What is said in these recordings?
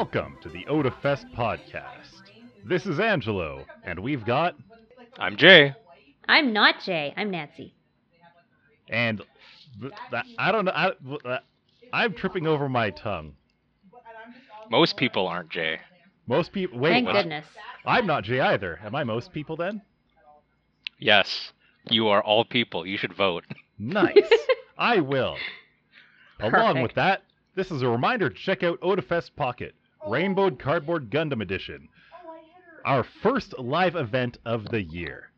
Welcome to the Oda Fest podcast. This is Angelo, and we've got I'm Jay. I'm not Jay. I'm Nancy. and th- that, I don't know. I, uh, I'm tripping over my tongue. Most people aren't Jay. Most people. Wait, Thank what? goodness. I'm not Jay either. Am I most people then? Yes, you are all people. You should vote. Nice. I will. Perfect. Along with that, this is a reminder to check out Odafest Pocket, Rainbowed Cardboard Gundam Edition, our first live event of the year.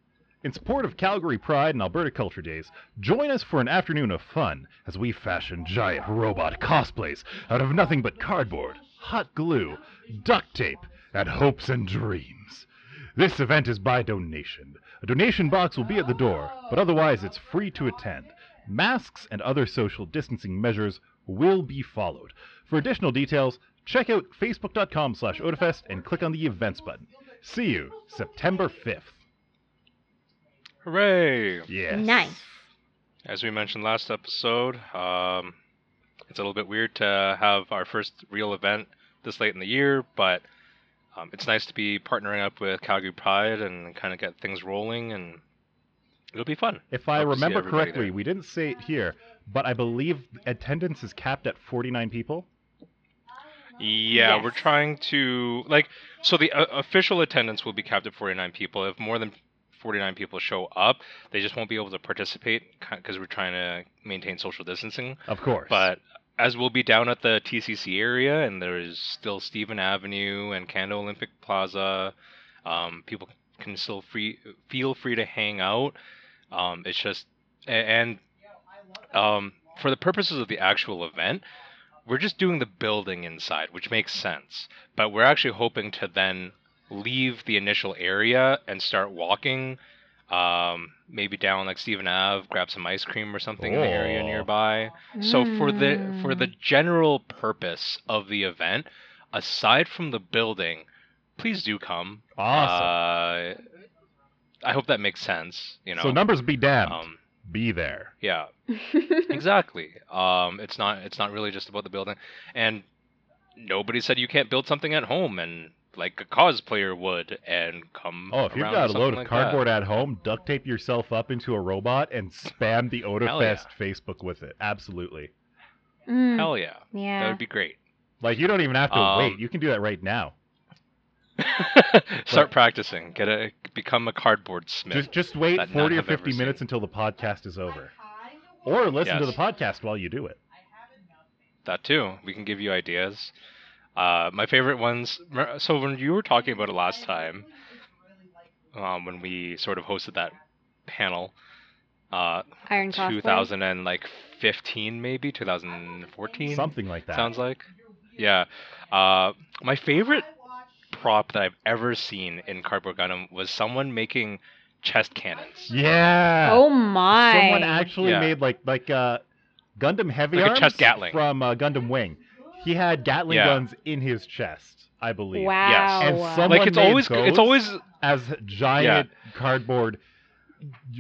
In support of Calgary Pride and Alberta Culture Days, join us for an afternoon of fun as we fashion giant robot cosplays out of nothing but cardboard, hot glue, duct tape, and hopes and dreams. This event is by donation. A donation box will be at the door, but otherwise it's free to attend. Masks and other social distancing measures will be followed. For additional details, check out facebook.com slash odafest and click on the events button. See you September 5th. Hooray! Yes. Nice. As we mentioned last episode, um, it's a little bit weird to have our first real event this late in the year, but um, it's nice to be partnering up with Calgary Pride and kind of get things rolling, and it'll be fun. If I Hope remember correctly, there. we didn't say it here, but I believe attendance is capped at 49 people. Yeah, Yes. we're trying to like so the uh, official attendance will be capped at 49 people. If more than 49 people show up, they just won't be able to participate because we're trying to maintain social distancing. Of course. But as we'll be down at the TCC area, and there's still Stephen Avenue and Canada Olympic Plaza, um, people can still free feel free to hang out. Um, it's just and um, for the purposes of the actual event, we're just doing the building inside, which makes sense. But we're actually hoping to then leave the initial area and start walking. Um, maybe down like Stephen Ave, grab some ice cream or something in the area nearby. So for the for the Mm. general purpose of the event, aside from the building, please do come. awesome. Uh, I hope that makes sense. You know. so numbers be damned. um, be there. yeah, exactly. Um, it's not it's not really just about the building, and nobody said you can't build something at home and like a cosplayer would and come. Oh, if you've got a load of like cardboard that. at home, duct tape yourself up into a robot and spam the Hell Odafest Facebook with it. Absolutely. Mm, hell yeah, Yeah. that would be great. Like you don't even have to Um, wait. You can do that right now. Start practicing. Get a become a cardboard smith. Just just wait that 40 or have ever 50 minutes seen. until the podcast is over. Or listen to the Yes. podcast while you do it. That too. We can give you ideas. Uh, my favorite ones. mer- So when you were talking about it last time, um, when we sort of hosted that panel, uh, Iron cosplay. 2015 maybe 2014 Something like that. sounds like. Yeah. Uh, my favorite prop that I've ever seen in Cardboard Gundam was someone making chest cannons. yeah. Oh my. Someone actually Yeah. made like like uh Gundam Heavy Like a Arms chest Gatling. from uh, Gundam Wing. He had Gatling Yeah. guns in his chest, I believe. Wow. And someone Like it's made always it's always as giant cardboard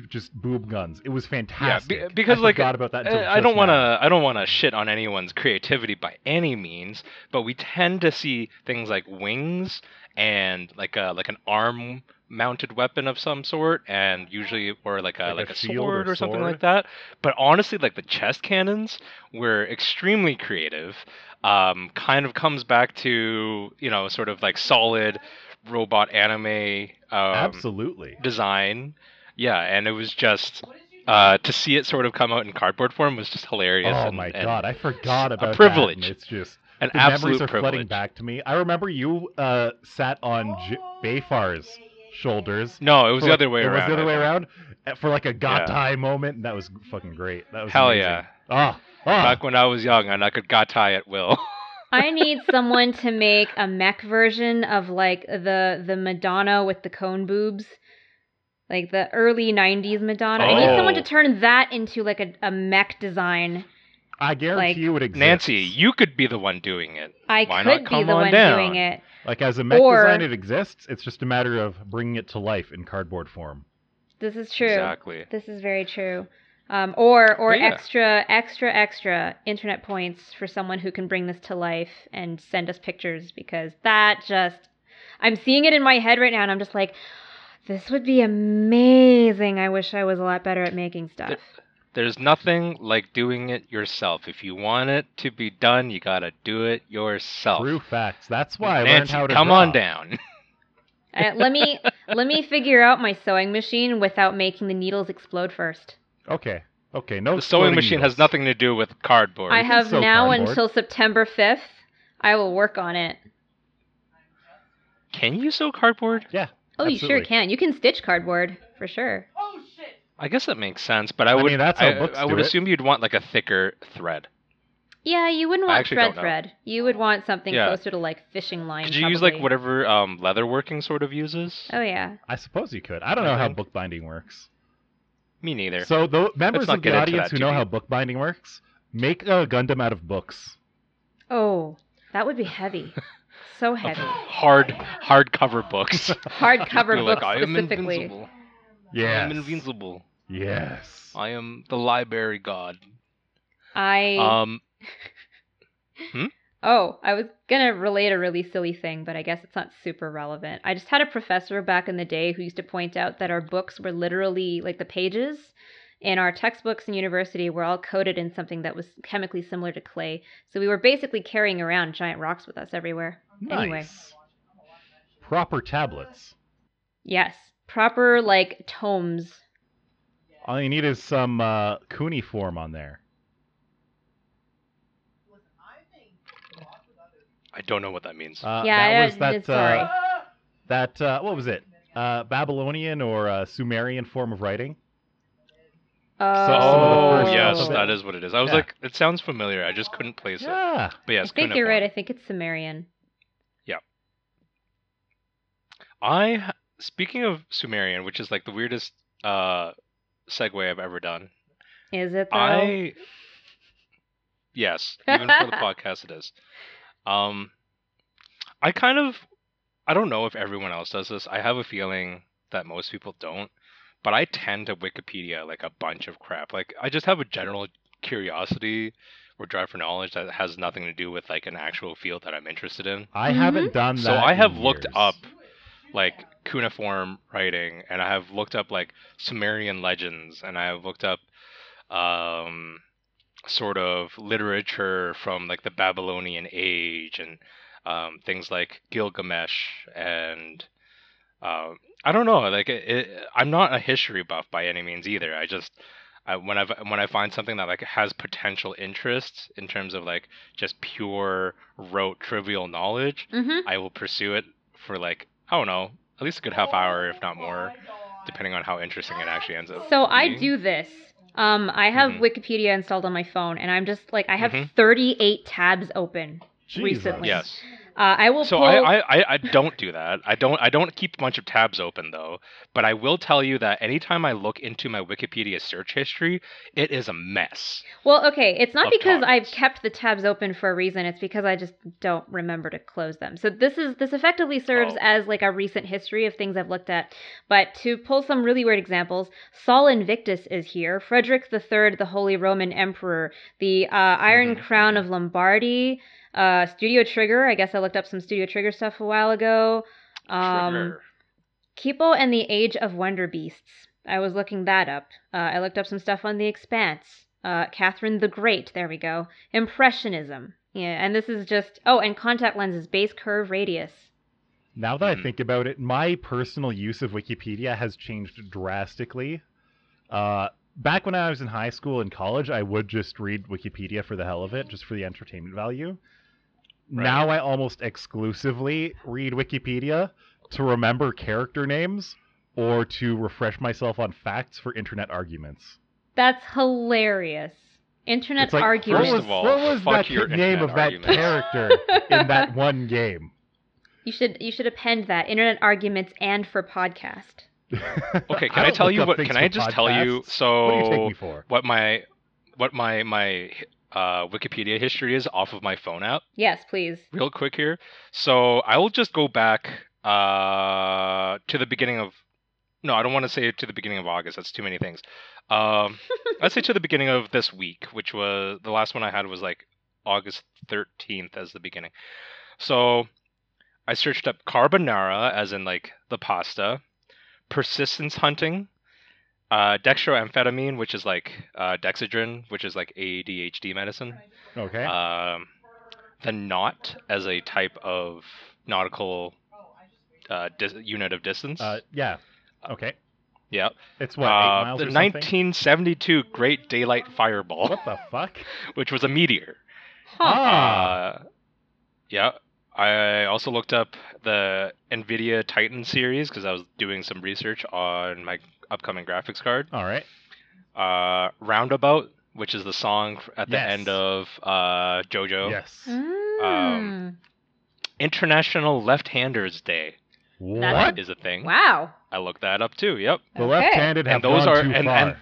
just boob guns. It was fantastic. Yeah, be- because, I like, forgot about that. Uh, I don't want to. I don't want to shit on anyone's creativity by any means, but we tend to see things like wings and like a like an arm mounted weapon of some sort, and usually or like a Like a like a, shield sword or or, something sword? like that. But honestly, like the chest cannons were extremely creative. Um, kind of comes back to you know sort of like solid robot anime. Um, Absolutely. design. Yeah, and it was just uh, to see it sort of come out in cardboard form was just hilarious. Oh and, my and god, I forgot about privilege. that. and It's just an the absolute memories are privilege. flooding back to me. I remember you uh, sat on J- Bayfar's shoulders. No, it was the like- other way it around. It was the other way around uh, for like a Yeah. gattai moment, and that was fucking great. That was Hell amazing. yeah. Ah, ah. Back when I was young and I could gattai at will. I need someone to make a mech version of like the the Madonna with the cone boobs. Like the early 90s Madonna. I need someone to Oh. turn that into like a, a mech design. I guarantee like- you it exists. Nancy, you could be the one doing it. I Why could not be the on one down? doing it. like as a mech Or- design, it exists. It's just a matter of bringing it to life in cardboard form. This is true. Exactly. This is very true. Um, or or yeah. extra extra extra internet points for someone who can bring this to life and send us pictures because that just I'm seeing it in my head right now and I'm just like this would be amazing. I wish I was a lot better at making stuff. There's nothing like doing it yourself. If you want it to be done, you gotta do it yourself. True facts. That's why I learned how to come draw. on down. Uh, let me let me figure out my sewing machine without making the needles explode first. Okay. Okay. No. the sewing exploding machine has nothing to do with cardboard. I have now cardboard. until September 5th. I will work on it. Can you sew cardboard? Yeah. Oh, you sure can. You can stitch cardboard for sure. Oh shit. I guess that makes sense, but I I would mean, that's how I, books I do would it. assume you'd want like a thicker thread. Yeah, you wouldn't want actually thread thread. You would want something Yeah. closer to like fishing line. Could you use like whatever um, leatherworking sort of uses? Oh yeah. I suppose you could. I don't I know how bookbinding works. Me neither. So the members of the audience who too know how bookbinding works, make a Gundam out of books. Oh, that would be heavy. So heavy. hard hardcover books. Hardcover You're like, books I am specifically. invincible. I am invincible. Yes. I am the library god. I Um, hmm? Oh, I was gonna relate a really silly thing, but I guess it's not super relevant. I just had a professor back in the day who used to point out that our books were literally like the pages in our textbooks in university were all coated in something that was chemically similar to clay. So we were basically carrying around giant rocks with us everywhere. Nice. Anyway. Proper tablets. Yes, proper like tomes. All you need is some uh, cuneiform on there. I don't know what that means. Uh, Yeah, that I- was that. sorry. Uh, that uh, what was it? Uh, Babylonian or uh, Sumerian form of writing? Oh, some of the oh, yes, that is what it is. I was Yeah. like, it sounds familiar. I just couldn't place it. Yeah. But I think you're right. I think it's Sumerian. Yeah. I speaking of Sumerian, which is like the weirdest uh segue I've ever done. Is it though? I yes, even for the podcast, it is. Um, I kind of, I don't know if everyone else does this. I have a feeling that most people don't, but I tend to Wikipedia like a bunch of crap. Like I just have a general curiosity or drive for knowledge that has nothing to do with like an actual field that I'm interested in. I Mhm. haven't done that. So I in have looked years. up like cuneiform writing, and I have looked up like Sumerian legends, and I have looked up um, sort of literature from like the Babylonian age, and um, things like Gilgamesh, and um, I don't know, like it, it, I'm not a history buff by any means either. I just I, when I when I find something that like has potential interest in terms of like just pure rote trivial knowledge, Mm-hmm. I will pursue it for like I don't know, at least a good half hour, if not more, depending on how interesting it actually ends up. So I do this. Um, I have Mhm. Wikipedia installed on my phone, and I'm just like I have Mhm. 38 tabs open. Jesus. recently. Yes. Uh, I will So pull. I, I, I, don't do that. I don't I don't keep a bunch of tabs open though. But I will tell you that anytime I look into my Wikipedia search history, it is a mess. Well, okay, it's not because I've kept the tabs open for a reason. It's because I just don't remember to close them. So this is this effectively serves Oh. as like a recent history of things I've looked at. But to pull some really weird examples, Sol Invictus is here. Frederick III, the Holy Roman Emperor, the uh, Iron Mhm, Crown of Lombardy, uh, Studio Trigger. I guess I looked up some Studio Trigger stuff a while ago. Um, Trigger. Kipo and the Age of Wonder Beasts. I was looking that up. Uh, I looked up some stuff on The Expanse. Uh, Catherine the Great. There we go. Impressionism. Yeah, and this is just. Oh, and contact lenses, base curve radius. Now that Hmm. I think about it, my personal use of Wikipedia has changed drastically. Uh, back when I was in high school and college, I would just read Wikipedia for the hell of it, just for the entertainment value. Right. Now I almost exclusively read Wikipedia to remember character names or to refresh myself on facts for internet arguments. That's hilarious. Internet like, arguments. What First was, of all, what was fuck that your name internet of that character in that one game? you should you should append that internet arguments and for podcast. Okay, can I, don't tell you what? Can I just tell you? So What do you take me for? what my what my my uh, Wikipedia history is off of my phone app. Yes, please. real quick here. So I will just go back uh, to the beginning of no, I don't want to say to the beginning of August. That's too many things. Um, let's say to the beginning of this week, which was the last one I had was like August 13th as the beginning. So I searched up carbonara, as in like the pasta, persistence hunting, uh, dextroamphetamine, which is like uh, dexedrine, which is like ADHD medicine. Okay. Um, the knot as a type of nautical uh, dis- unit of distance. Uh, yeah. Okay. yeah. It's what eight Uh, miles the or something? 1972 Great Daylight Fireball, What the fuck? which was a meteor. Huh. Ah. Uh, yeah. I also looked up the NVIDIA Titan series because I was doing some research on my upcoming graphics card. All right. Uh, Roundabout, which is the song at the Yes. end of uh, JoJo. Yes. Mm. International Left-Handers Day What? is a thing. wow. I looked that up too. Yep. The Okay. left-handed have And those gone are- too and- far. and-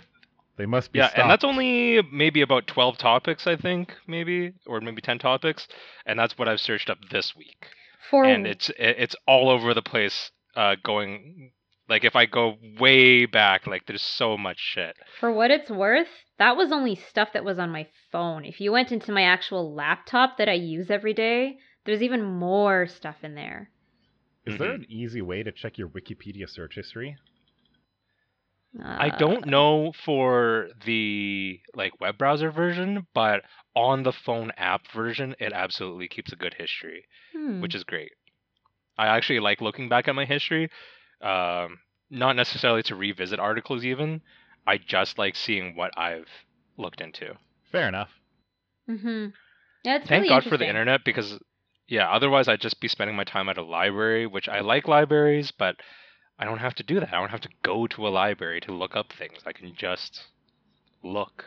they must be Yeah, and that's only maybe about 12 topics, I think, maybe, or maybe 10 topics, and that's what I've searched up this week. For And it's it's all over the place uh going like if I go way back, like there's so much shit. For what it's worth, that was only stuff that was on my phone. If you went into my actual laptop that I use every day, there's even more stuff in there. Is there Mhm. an easy way to check your Wikipedia search history? I Uh, don't know for the like web browser version, but on the phone app version, it absolutely keeps a good history. hmm. which is great. I actually like looking back at my history, um, not necessarily to revisit articles even. I just like seeing what I've looked into. Fair enough. Mm-hmm. Yeah, it's Thank really God for the internet because, yeah, otherwise I'd just be spending my time at a library, which I like libraries, but I don't have to do that. I don't have to go to a library to look up things. I can just look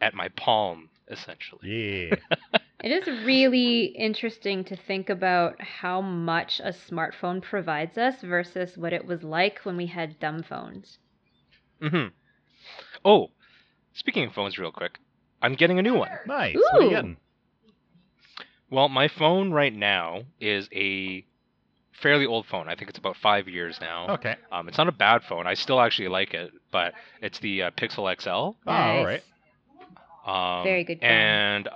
at my palm, essentially. Yeah. It is really interesting to think about how much a smartphone provides us versus what it was like when we had dumb phones. Mm-hmm. Oh, speaking of phones, real quick, I'm getting a new one. nice. What are you Ooh. getting? Well, my phone right now is a fairly old phone. I think it's about five years now. Okay. Um, it's not a bad phone. I still actually like it, but it's the uh, Pixel XL. Oh, all right. Um, Very good phone. And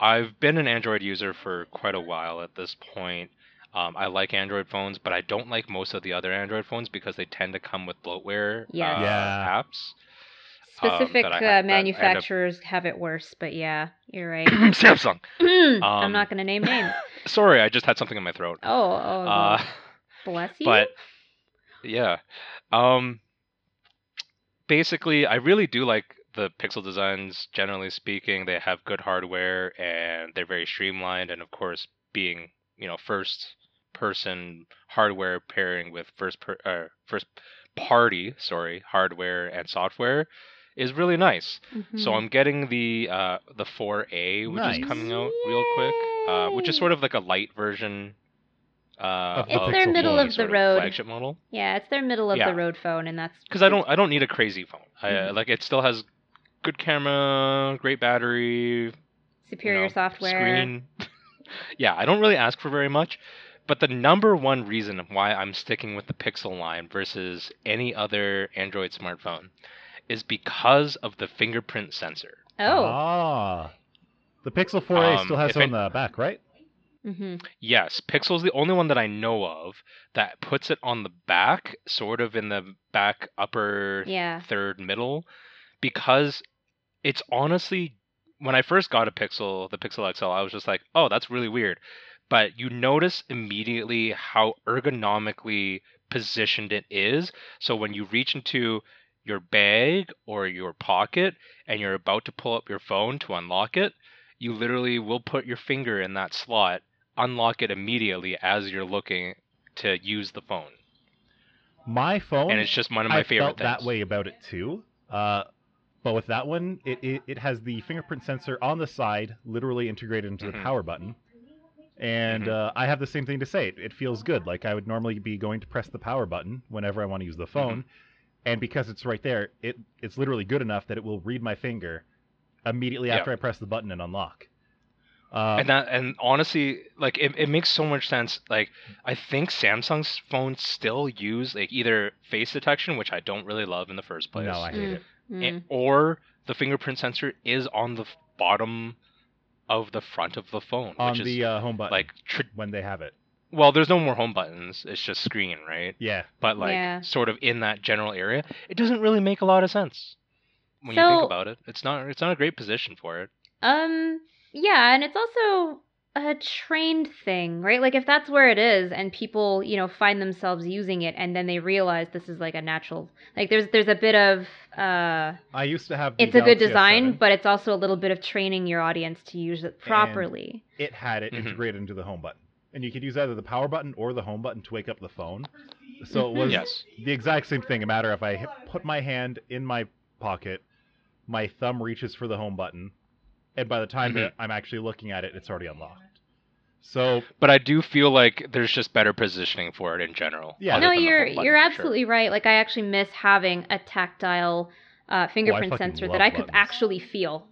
I've been an Android user for quite a while at this point. Um, I like Android phones, but I don't like most of the other Android phones because they tend to come with bloatware Yes. uh, Yeah. apps. Um, Specific that I ha- uh, that I end up- manufacturers have it worse, but yeah, you're right. Samsung. I'm Um, not going to name names. Sorry, I just had something in my throat. Oh, oh, Uh, bless you. but yeah um basically i really do like the pixel designs generally speaking they have good hardware and they're very streamlined and of course being you know first person hardware pairing with first per, uh, first party sorry hardware and software is really nice so Mhm. i'm getting the uh the 4a which Nice. is coming out real quick uh which is sort of like a light version uh, Of the of their middle of the sort road. flagship model yeah, it's their middle of Yeah. the road phone, and that's because I don't I don't need a crazy phone. I, Mhm. like it still has good camera, great battery, superior you know, software. screen. yeah, I don't really ask for very much. But the number one reason why I'm sticking with the Pixel line versus any other Android smartphone is because of the fingerprint sensor. Oh, Ah. The Pixel 4a Um, still has if it on the back, right? Mm-hmm. Yes, Pixel's the only one that I know of that puts it on the back, sort of in the back upper yeah. third middle because it's honestly when I first got a Pixel, the Pixel XL, I was just like, "Oh, that's really weird." But you notice immediately how ergonomically positioned it is. So when you reach into your bag or your pocket and you're about to pull up your phone to unlock it, you literally will put your finger in that slot, unlock it immediately as you're looking to use the phone. My phone, And it's just one of my I favorite felt that way about it too. Uh, but with that one, it, it, it has the fingerprint sensor on the side, literally integrated into the power button. And Mhm. uh, I have the same thing to say. It, it feels good. Like I would normally be going to press the power button whenever I want to use the phone. Mm-hmm. And because it's right there, it it's literally good enough that it will read my finger immediately Yeah. after I press the button and unlock. Uh, and that and honestly like it, it makes so much sense like i think samsung's phones still use like either face detection which i don't really love in the first place no, I hate Mm. it. Mm. and- or the fingerprint sensor is on the bottom of the front of the phone On which is the uh, home button, like tr- when they have it. well there's no more home buttons it's just screen right Yeah. but like Yeah. sort of in that general area it doesn't really make a lot of sense when you think about it it's not it's not a great position for it Um, yeah, and it's also a trained thing, right? Like if that's where it is and people, you know, find themselves using it and then they realize this is like a natural like there's there's a bit of uh I used to have. It's a good design, S7. but it's also a little bit of training your audience to use it properly. it had it Mhm. integrated into the home button, and you could use either the power button or the home button to wake up the phone. So it Mhm. was yes the exact same thing. A matter if I put my hand in my pocket, my thumb reaches for the home button, and by the time Mhm. that I'm actually looking at it, it's already unlocked. So but i do feel like there's just better positioning for it in general Yeah. no, you're button, you're for sure. absolutely right. Like I actually miss having a tactile uh, fingerprint fucking sensor that I could buttons. actually feel.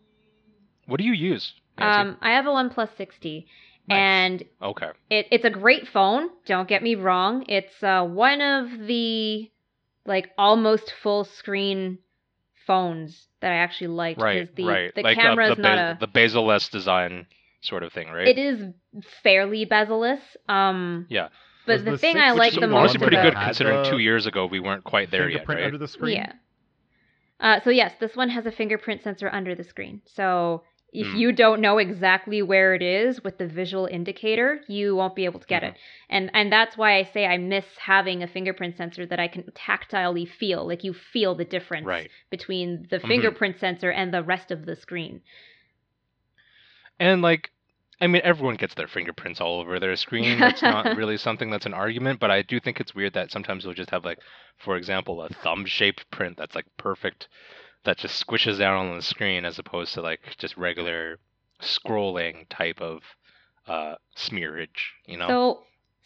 what do you use Nancy? Um, I have a OnePlus 6T, Nice. and okay it, it's a great phone. Don't get me wrong. It's uh, one of the like almost full screen phones that I actually like. right 'cause the, right The like uh, camera the, is not bas- a. the bezel-less design sort of thing right It is fairly bezel-less. Um, Yeah. But Was the the thing six- I like the one honestly most pretty good considering two years ago we weren't quite there yet right under the screen. Yeah. Uh, so yes, this one has a fingerprint sensor under the screen. So if Hmm. you don't know exactly where it is with the visual indicator, you won't be able to get Mhm. it. And and that's why I say I miss having a fingerprint sensor that I can tactilely feel. Like you feel the difference Right. between the Mhm. fingerprint sensor and the rest of the screen. And like, I mean, everyone gets their fingerprints all over their screen. That's not really something that's an argument, but I do think it's weird that sometimes they'll just have like, for example, a thumb-shaped print that's like perfect, that just squishes down on the screen as opposed to like just regular scrolling type of uh smearage. You know? So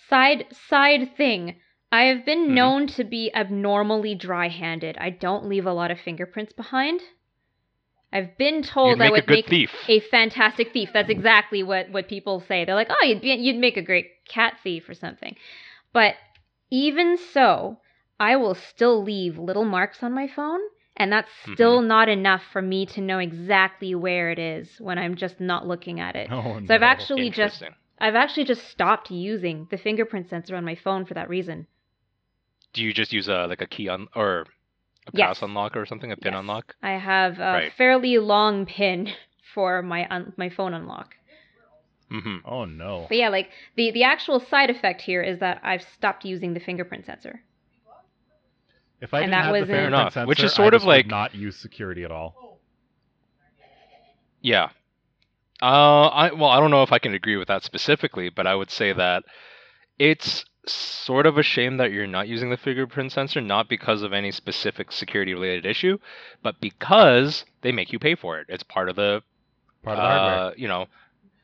side side thing. I have been Mhm. known to be abnormally dry-handed. I don't leave a lot of fingerprints behind. I've been told I would make thief. a fantastic thief. That's exactly what what people say. They're like, "Oh, you'd be, you'd make a great cat thief or something." But even so, I will still leave little marks on my phone, and that's still Mm-hmm. not enough for me to know exactly where it is when I'm just not looking at it. Oh, So I've actually just I've actually just stopped using the fingerprint sensor on my phone for that reason. Do you just use a like a key on or a Yes. pass unlock or something, a pin Yes. unlock? I have a Right. fairly long pin for my un- my phone unlock. Mm-hmm. Oh no. But yeah, like the the actual side effect here is that I've stopped using the fingerprint sensor. If I And didn't that have was the in- fingerprint Fair enough, sensor, which is I sort of just would like- not use security at all. Yeah. Uh, I well, I don't know if I can agree with that specifically, but I would say that it's sort of a shame that you're not using the fingerprint sensor, not because of any specific security related issue, but because they make you pay for it. It's part of the, Part of the hardware. uh, you know,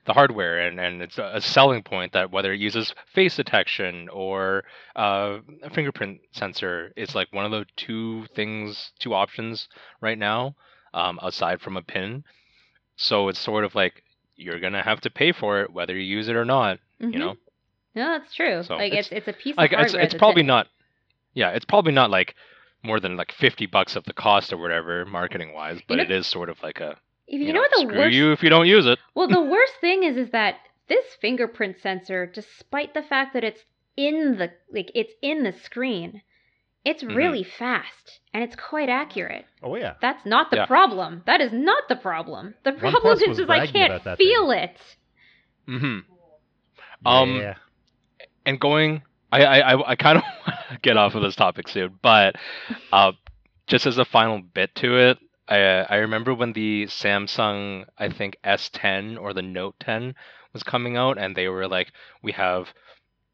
the hardware, and and it's a, selling point that whether it uses face detection or uh, a fingerprint sensor, it's like one of the two things, two options right now, um, aside from a pin. So it's sort of like you're gonna have to pay for it whether you use it or not. Mhm. You know, No, that's true. So like it's- it's it's a piece like of it's hardware. it's that's probably it. not. Yeah, it's probably not like more than like fifty bucks of the cost or whatever, marketing wise. But know- it is sort of like a You, you, know, what the screw worst you if you don't use it. Well, the worst thing is is that this fingerprint sensor, despite the fact that it's in the like it's in the screen, it's Mhm. really fast and it's quite accurate. oh yeah. That's not the Yeah. problem. That is not the problem. The problem is, was is I can't about that feel it. hmm Um, yeah. and going i i i, I kind of get off of this topic soon but uh just as a final bit to it i i remember when the samsung i think s10 or the note 10 was coming out and they were like we have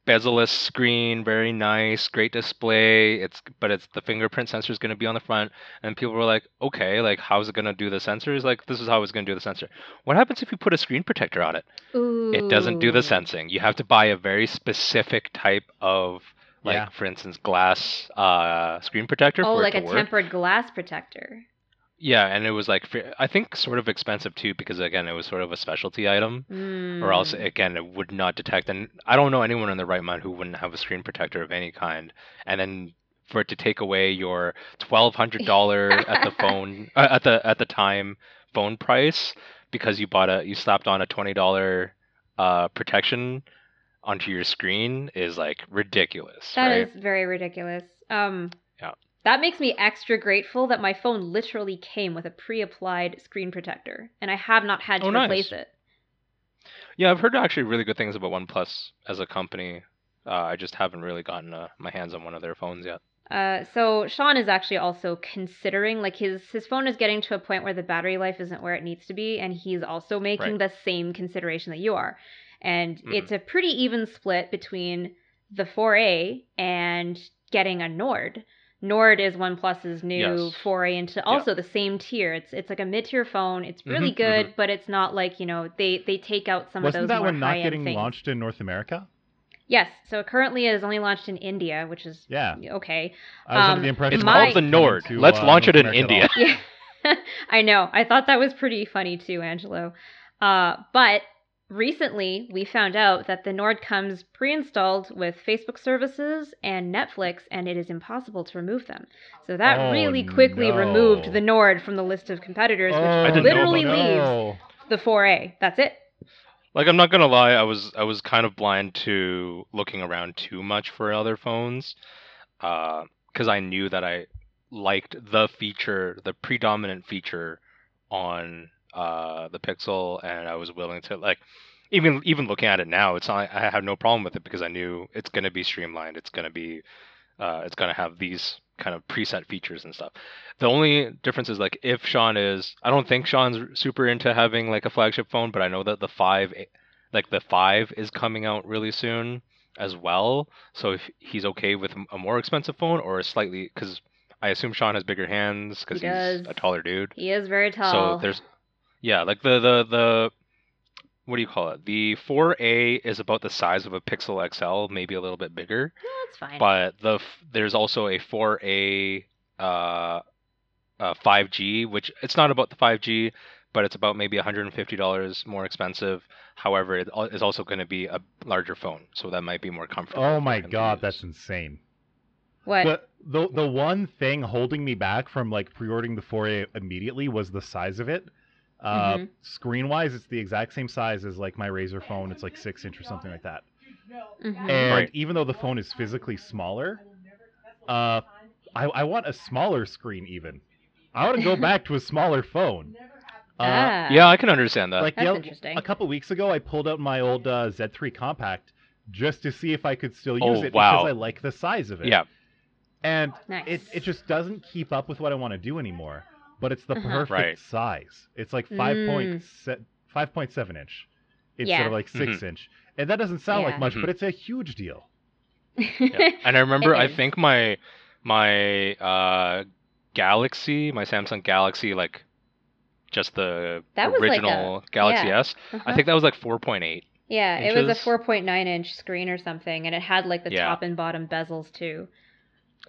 bezel-less screen very nice great display it's but it's the fingerprint sensor is going to be on the front and people were like okay like how's it going to do the sensors like this is how it's going to do the sensor what happens if you put a screen protector on it Ooh. it doesn't do the sensing. You have to buy a very specific type of, like, Yeah. for instance, glass uh, screen protector Oh, for like a work. tempered glass protector. Yeah, and it was like I think sort of expensive too because again it was sort of a specialty item, or else Mm. again it would not detect. And I don't know anyone in their right mind who wouldn't have a screen protector of any kind. And then for it to take away your twelve hundred dollar at the phone uh, at the at the time phone price because you bought a you slapped on a twenty dollar uh, protection onto your screen is like ridiculous, That right? is very ridiculous. Um, Yeah. That makes me extra grateful that my phone literally came with a pre-applied screen protector, and I have not had to Oh, nice. replace it. Yeah, I've heard actually really good things about OnePlus as a company. Uh, I just haven't really gotten uh, my hands on one of their phones yet. Uh, so Sean is actually also considering like his his phone is getting to a point where the battery life isn't where it needs to be, and he's also making Right. the same consideration that you are. And Mhm. it's a pretty even split between the 4A and getting a Nord. Nord is OnePlus's new Yes. foray into also the same tier. It's it's like a mid tier phone. It's really Mhm, good, but it's not like you know they they take out some Wasn't of those that more one not getting things. launched in North America? Yes, so currently it is only launched in India, which is Yeah. okay. I was Um, under the impression It's My- called the Nord. to, Let's uh, launch North it in America India. Yeah, I know. I thought that was pretty funny too, Angelo. Uh, but recently we found out that the Nord comes pre-installed with Facebook services and Netflix, and it is impossible to remove them. So that Oh, really quickly removed the Nord from the list of competitors, which Oh, literally leaves the 4A. That's it. Like I'm not gonna lie, I was I was kind of blind to looking around too much for other phones, uh, because I knew that I liked the feature, the predominant feature on uh, the Pixel, and I was willing to like even even looking at it now, it's not I have no problem with it because I knew it's gonna be streamlined, it's gonna be uh, it's gonna have these kind of preset features and stuff. The only difference is like if Sean is, I don't think Sean's super into having like a flagship phone, but I know that the five, like the five is coming out really soon as well. So if he's okay with a more expensive phone or a slightly, because I assume Sean has bigger hands because He he's does. a taller dude. He is very tall. So there's, yeah, like the the the, what do you call it? The 4A is about the size of a Pixel XL, maybe a little bit bigger. No, that's fine. But the there's also a 4A uh, uh 5G, which it's not about the 5G, but it's about maybe $150 more expensive. However, it is also going to be a larger phone, so that might be more comfortable. Oh my god, that's insane. what? The, the the one thing holding me back from like pre-ordering the 4A immediately was the size of it. Uh, Mhm. Screen wise, it's the exact same size as like my Razer phone. It's like six inch or something like that. Mhm. And Right. even though the phone is physically smaller, uh, I, I want a smaller screen. Even I want to go back to a smaller phone. Uh, ah, Yeah, I can understand that. like the that's oth- interesting. a couple weeks ago, I pulled out my old uh, Z3 Compact just to see if I could still use Oh, it wow. because I like the size of it. yeah, and Nice. it it just doesn't keep up with what I want to do anymore. But it's the Uh-huh. perfect Right. size. It's like five point Mm. se- five point seven inch instead Yeah. of like 6 inch, and that doesn't sound Yeah. like much, Mhm. but it's a huge deal. yeah. And I remember, I think my my uh Galaxy, my Samsung Galaxy, like just the That was like a- original Galaxy yeah. S, Uh-huh. I think that was like 4.8. Yeah, it was a 4.9 inch screen or something, and it had like the Yeah. top and bottom bezels too.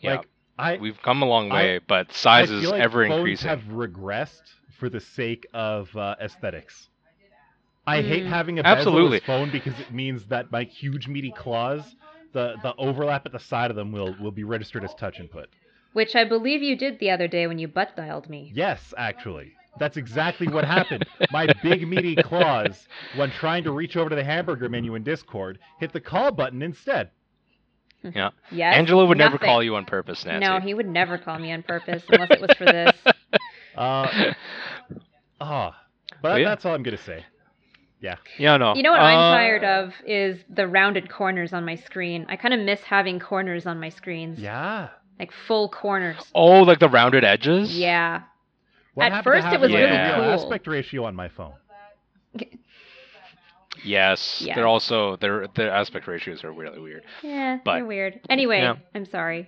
Yeah, Like I we've come a long I- way, but I size feel is like ever phones increasing. have regressed for the sake of uh, aesthetics. I hate Mm. having a Absolutely. bezel-less phone because it means that my huge meaty claws, the the overlap at the side of them will will be registered as touch input. Which I believe you did the other day when you butt dialed me. Yes, actually. That's exactly what happened. My big meaty claws, when trying to reach over to the hamburger menu in Discord, hit the call button instead. Yeah, Yes. Angelo would never nothing. call you on purpose, Nancy. No, he would never call me on purpose unless it was for this. Uh, ah, but Well, yeah. that's all I'm gonna say. yeah, Yeah, no. You know what Uh, I'm tired of is the rounded corners on my screen. I kind of miss having corners on my screens. Yeah. Like full corners. Oh, like the rounded edges. Yeah. What At first it was having really cool. aspect ratio on my phone. Yes, Yes. they're also their their aspect ratios are really weird. Yeah, But- they're weird. Anyway, Yeah. I'm sorry.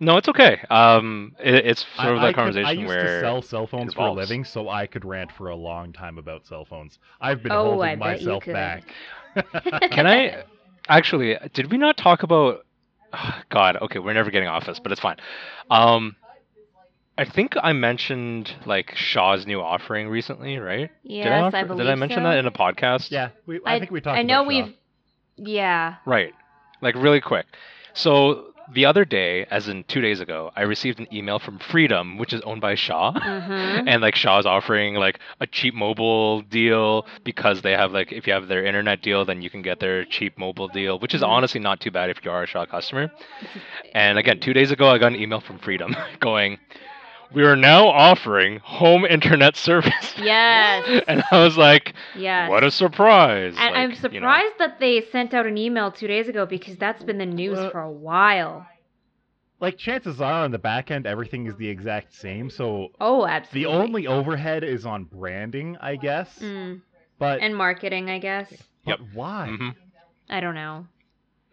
No, it's okay. Um, it, it's sort of I that could- conversation I used where to sell cell phones for a living, so I could rant for a long time about cell phones. I've been Oh, holding I myself back. Can I actually? Did we not talk about? God, okay, we're never getting off this, but it's fine. Um, I think I mentioned like Shaw's new offering recently, right? Yes, did I, I, offer- believe Did I mention so. that in a podcast? Yeah, we, I, think we talked. About that. I know about we've. Yeah. Right. Like really quick. So the other day, as in two days ago, I received an email from Freedom, which is owned by Shaw. Mm-hmm. And like Shaw's offering like a cheap mobile deal because they have like if you have their internet deal, then you can get their cheap mobile deal, which is Mhm. honestly not too bad if you are a Shaw customer. And again, two days ago, I got an email from Freedom going, "We are now offering home internet service." Yes. and I was like, Yes. "What a surprise!" And I'm surprised you know. that they sent out an email two days ago because that's been the news Uh, for a while. like chances are on the back end everything is the exact same. So Oh, absolutely. the only overhead is on branding, I guess. Mm. But, And marketing, I guess. but why? Mhm. I don't know.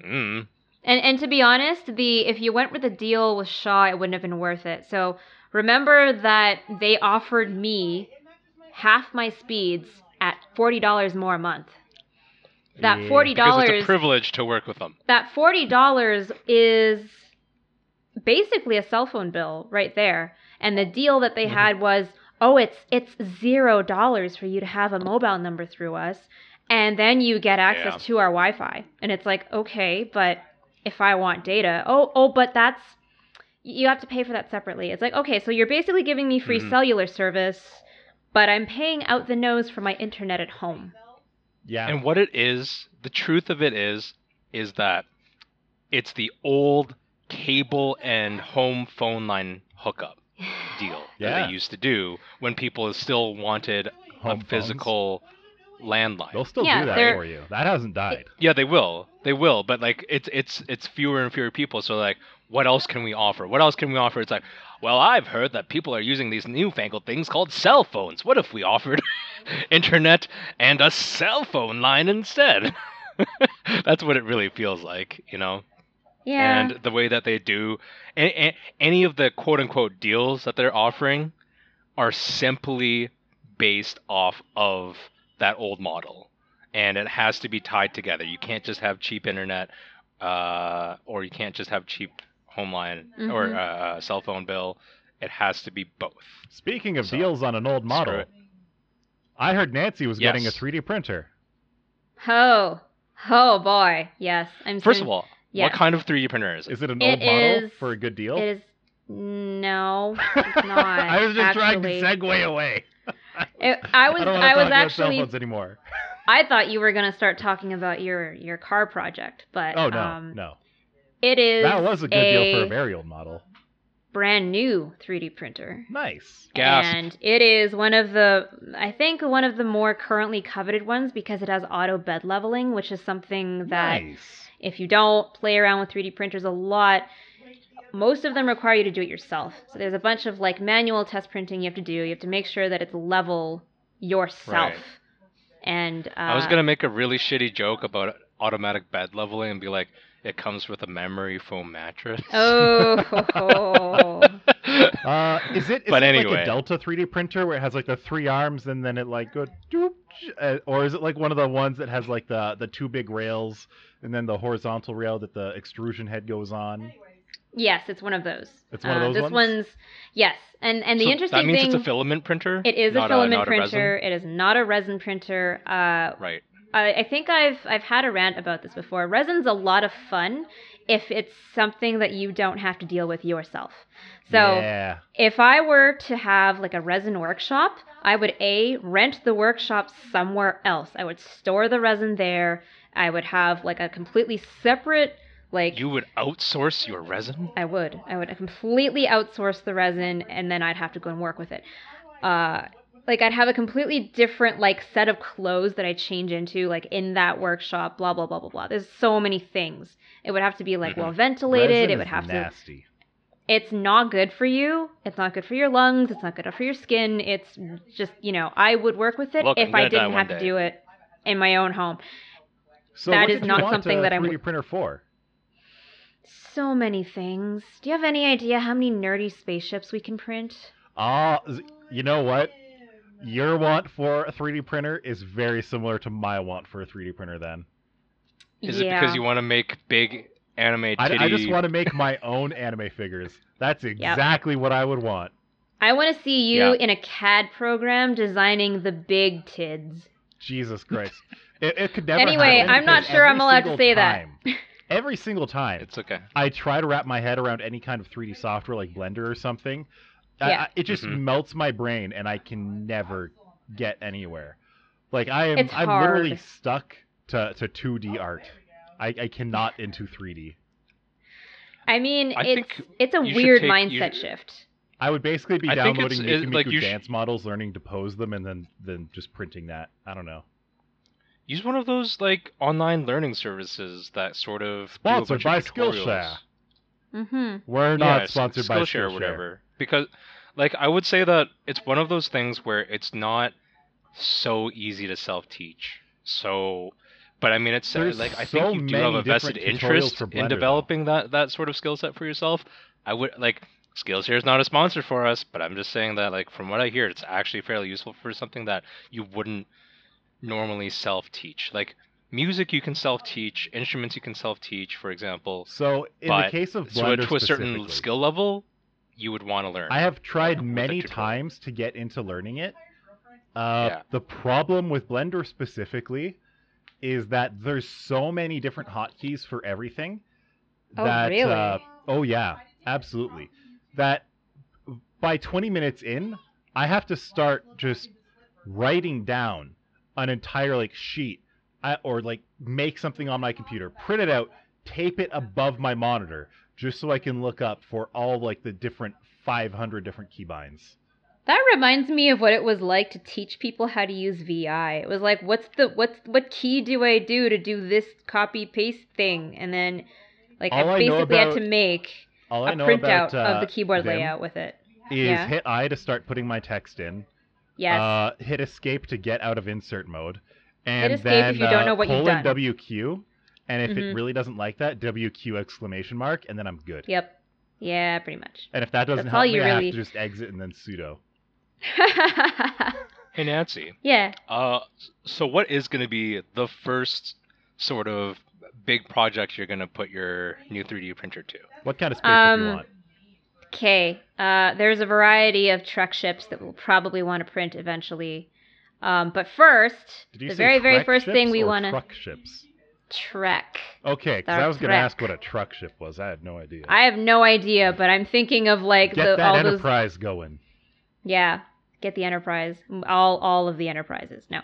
Mm. And and to be honest, the if you went with a deal with Shaw, it wouldn't have been worth it. So remember that they offered me half my speeds at forty dollars more a month. That Yeah. forty Because it's dollars a privilege to work with them. that forty dollars is basically a cell phone bill right there. And the deal that they Mhm. had was, oh, it's it's zero dollars for you to have a mobile number through us, and then you get access Yeah. to our Wi-Fi. And it's like, okay, but if I want data, oh, oh, but that's you have to pay for that separately. It's like, okay, so you're basically giving me free Mhm. cellular service, but I'm paying out the nose for my internet at home. Yeah. And what it is, the truth of it is, is that it's the old cable and home phone line hookup deal that Yeah. they used to do when people still wanted Home a phones. physical landline. They'll still Yeah, do that they're- for you. That hasn't died. Yeah, they will. They will, but like it's it's it's fewer and fewer people. So like, what else can we offer? What else can we offer? It's like, well, I've heard that people are using these newfangled things called cell phones. What if we offered internet and a cell phone line instead? That's what it really feels like, you know. Yeah. And the way that they do any, any of the quote unquote deals that they're offering are simply based off of that old model. And it has to be tied together. You can't just have cheap internet, uh, or you can't just have cheap home line or Mhm. uh, cell phone bill. It has to be both. Speaking of So, deals on an old model, it. I heard Nancy was getting a 3D printer. oh, oh boy, yes. I'm First sen- of all, yes. what kind of 3D printer is it? Is it an It old model is- for a good deal? It is no, it's not. I was just actually. trying to segue away. It- I was I don't wanna I talk was about cell phones anymore. I thought you were gonna start talking about your your car project, but Oh no, um, no. It is That was a good deal for a a very old model. brand new 3D printer. Nice. Gasp. And it is one of the, I think, one of the more currently coveted ones because it has auto bed leveling, which is something that nice. if you don't play around with 3D printers a lot, most of them require you to do it yourself. So there's a bunch of like manual test printing you have to do. You have to make sure that it's level yourself. Right. And uh, I was gonna make a really shitty joke about automatic bed leveling and be like, it comes with a memory foam mattress. Oh. Uh, is it, is But it anyway. like a Delta 3D printer where it has like the three arms and then it like goes, doop, uh, or is it like one of the ones that has like the the two big rails and then the horizontal rail that the extrusion head goes on? yes, it's one of those. It's one of Uh, those this ones? one's yes, and and the So interesting that means thing it's a filament printer. it is a filament a resin? printer. It is not a resin printer. Uh, Right. I, I think I've I've had a rant about this before. Resin's a lot of fun if it's something that you don't have to deal with yourself. So yeah, if I were to have like a resin workshop, I would a rent the workshop somewhere else. I would store the resin there. I would have like a completely separate like You would outsource your resin? I would. I would completely outsource the resin and then I'd have to go and work with it. Uh like I'd have a completely different like set of clothes that I change into like in that workshop, blah blah blah blah blah. There's so many things. It would have to be like Mhm. well ventilated. Resin it would have to nasty. it's not good for you. It's not good for your lungs. It's not good for your skin. It's just, you know, I would work with it Look, if I didn't have to do it in my own home. So That what is not something that I'm- 3D printer for. So many things. Do you have any idea how many nerdy spaceships we can print? Ah, z- you know what? Your want for a 3D printer is very similar to my want for a 3D printer. Then Is yeah. it because you want to make big anime I, titty? I just want to make my own anime figures. That's exactly what I would want. I want to see you Yeah. in a CAD program designing the big tids. Jesus Christ. It, it could never Anyway, happen I'm not sure I'm allowed to single say that. Every single time It's okay. I try to wrap my head around any kind of 3D software like Blender or something, I- Yeah. I- it just Mhm. melts my brain and I can never get anywhere. Like I am It's I'm literally stuck to, to 2D art. I, I cannot into 3D. I mean, I it's it's a weird take- mindset you- shift. I would basically be I downloading it's- it- Miku like, Miku you sh- dance models, learning to pose them, and then then just printing that. I don't know. Use one of those like online learning services that sort of do a Sponsored bunch by of. Skillshare. Mm-hmm. We're not S- sponsored by Skillshare or whatever. Because, like, I would say that it's one of those things where it's not so easy to self-teach. So, but I mean, it's There's like I so think you do have a vested interest in Blender, though. developing that that sort of skill set for yourself. I would like Skillshare is not a sponsor for us, but I'm just saying that like from what I hear, it's actually fairly useful for something that you wouldn't normally self-teach. Like music, you can self-teach. Instruments, you can self-teach. For example, So in the case of so to a certain skill level, you would want to learn. I have tried many times to get into learning it. Uh, Yeah. The problem with Blender specifically is that there's so many different hotkeys for everything. Oh, that, really? Uh, oh yeah, absolutely. That by 20 minutes in, I have to start just writing down an entire like sheet, I, or like make something on my computer, print it out, tape it above my monitor, just so I can look up for all like the different 500 different keybinds. That reminds me of what it was like to teach people how to use VI. It was like, what's the what's what key do I do to do this copy paste thing? And then, like, All I I know basically had to make All I a printout about uh, of the keyboard Vim layout with it. is Yeah. hit I to start putting my text in. Yes. Uh, hit escape to get out of insert mode. And escape then, if you don't uh, know what you've done. WQ. And if it Mhm. really doesn't like that, WQ exclamation mark, and then I'm good. yep. Yeah, pretty much. And if that doesn't That's help all me, you I have to just exit and then sudo. hey Nancy, yeah. uh, so what is going to be the first sort of big project you're going to put your new 3D printer to? What kind of space if you Um, want? Okay. Uh, there's a variety of Trek ships that we'll probably want to print eventually. Um, but first, the very, very first thing we want to truck ships? Trek. Okay, because I was going to ask what a truck ship was. I had no idea. I have no idea, but I'm thinking of like Get the that all those. enterprise going. Yeah, get the enterprise. All all of the enterprises. No,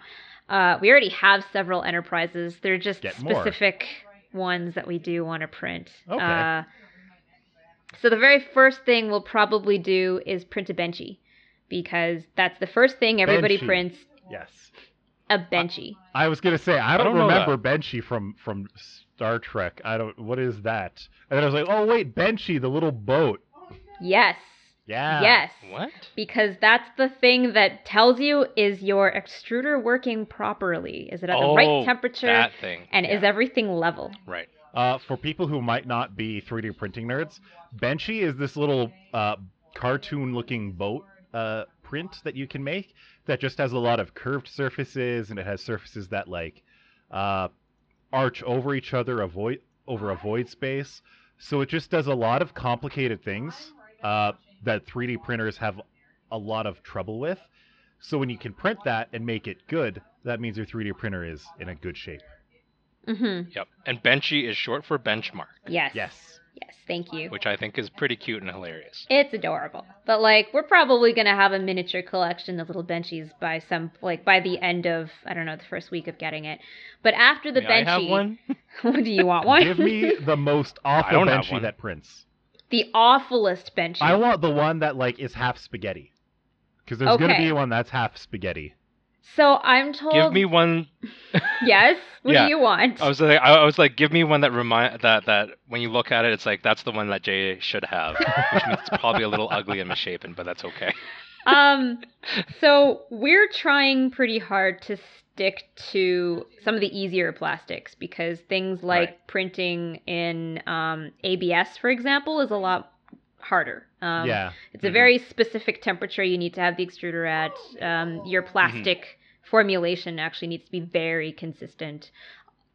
uh, we already have several enterprises. They're just Get more. specific ones that we do want to print. Okay. Uh, so the very first thing we'll probably do is print a benchy, because that's the first thing everybody Benchy. prints. Yes. A benchy. I was gonna say I I don't, don't remember Benchy from from Star Trek. I don't. What is that? And then I was like, oh wait, Benchy, the little boat. yes. Yeah. Yes. What? Because that's the thing that tells you is your extruder working properly? Is it at the oh, right temperature? That thing. And is everything level? right? Uh, for people who might not be 3D printing nerds, Benchy is this little uh, cartoon-looking boat uh, print that you can make that just has a lot of curved surfaces and it has surfaces that like uh, arch over each other, avoid over a void space. So it just does a lot of complicated things uh, that 3D printers have a lot of trouble with. So when you can print that and make it good, that means your 3D printer is in a good shape. Mm-hmm. Yep. And Benchy is short for benchmark, Yes. Yes. Yes. Thank you. which I think is pretty cute and hilarious. It's adorable. But like we're probably gonna have a miniature collection of little benchies by some like by the end of I don't know, the first week of getting it. But after the May benchy I have one? do you want one? Give me the most awful don't benchy that prints. the awfulest benchy. I want the one that like is half spaghetti. Because there's gonna be one that's half spaghetti. So I'm told Give me one. Yes. What Yeah. do you want? I was like, I was like, give me one that remind that that when you look at it, it's like that's the one that Jay should have, which means it's probably a little ugly and misshapen, but that's okay. um so we're trying pretty hard to stick to some of the easier plastics because things like Right. printing in um, ABS for example is a lot harder um, yeah. it's a Mhm. very specific temperature you need to have the extruder at um, your plastic formulation actually needs to be very consistent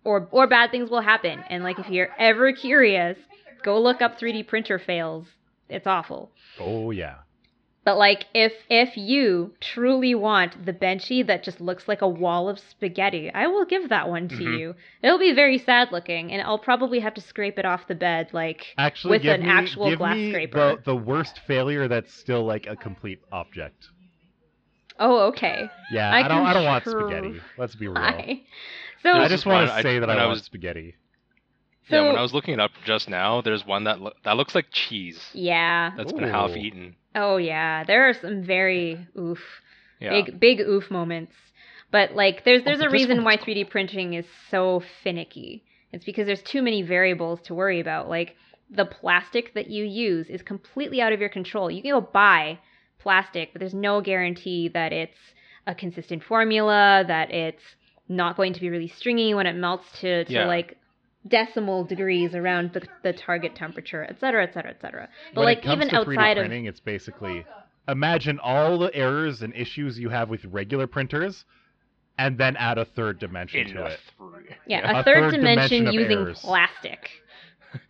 or or bad things will happen and like if you're ever curious go look up 3d printer fails it's awful Oh yeah. But like if if you truly want the benchy that just looks like a wall of spaghetti, I will give that one to Mhm. you. It'll be very sad looking, and I'll probably have to scrape it off the bed like Actually, with an me, actual give glass me scraper. The, the worst failure that's still like a complete object. Oh, okay. Yeah, I I, don't. I don't want spaghetti. Let's be real. Hi. So I just want one to I- say that I, I want was- spaghetti. yeah, when I was looking it up just now, there's one that lo- that looks like cheese yeah. that's been half eaten. Oh yeah. There are some very oof. Yeah. big big oof moments but like there's there's but a reason why 3d printing is so finicky it's because there's too many variables to worry about like the plastic that you use is completely out of your control you can go buy plastic but there's no guarantee that it's a consistent formula that it's not going to be really stringy when it melts to, to Yeah. like decimal degrees around the, the target temperature et cetera et cetera et cetera but when like it comes even to 3D outside of printing, it's basically imagine all the errors and issues you have with regular printers, and then add a third dimension In to it. three. Yeah, A a third, third dimension, dimension using errors. plastic.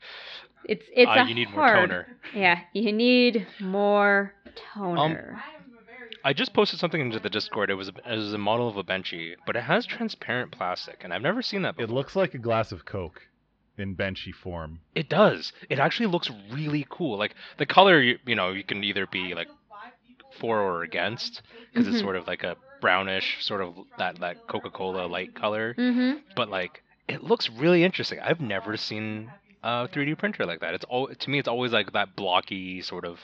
It's it's Uh, a you need hard. more toner. Yeah, you need more Um, toner. I just posted something into the Discord. It was a, it was a model of a benchy, but it has transparent plastic, and I've never seen that before. It looks like a glass of Coke in benchy form. It does. It actually looks really cool. Like the color, you, you know, you can either be like for or against because Mhm. it's sort of like a brownish, sort of that that Coca-Cola light color. mm-hmm. But like, it looks really interesting. I've never seen a 3D printer like that. It's all to me. It's always like that blocky sort of,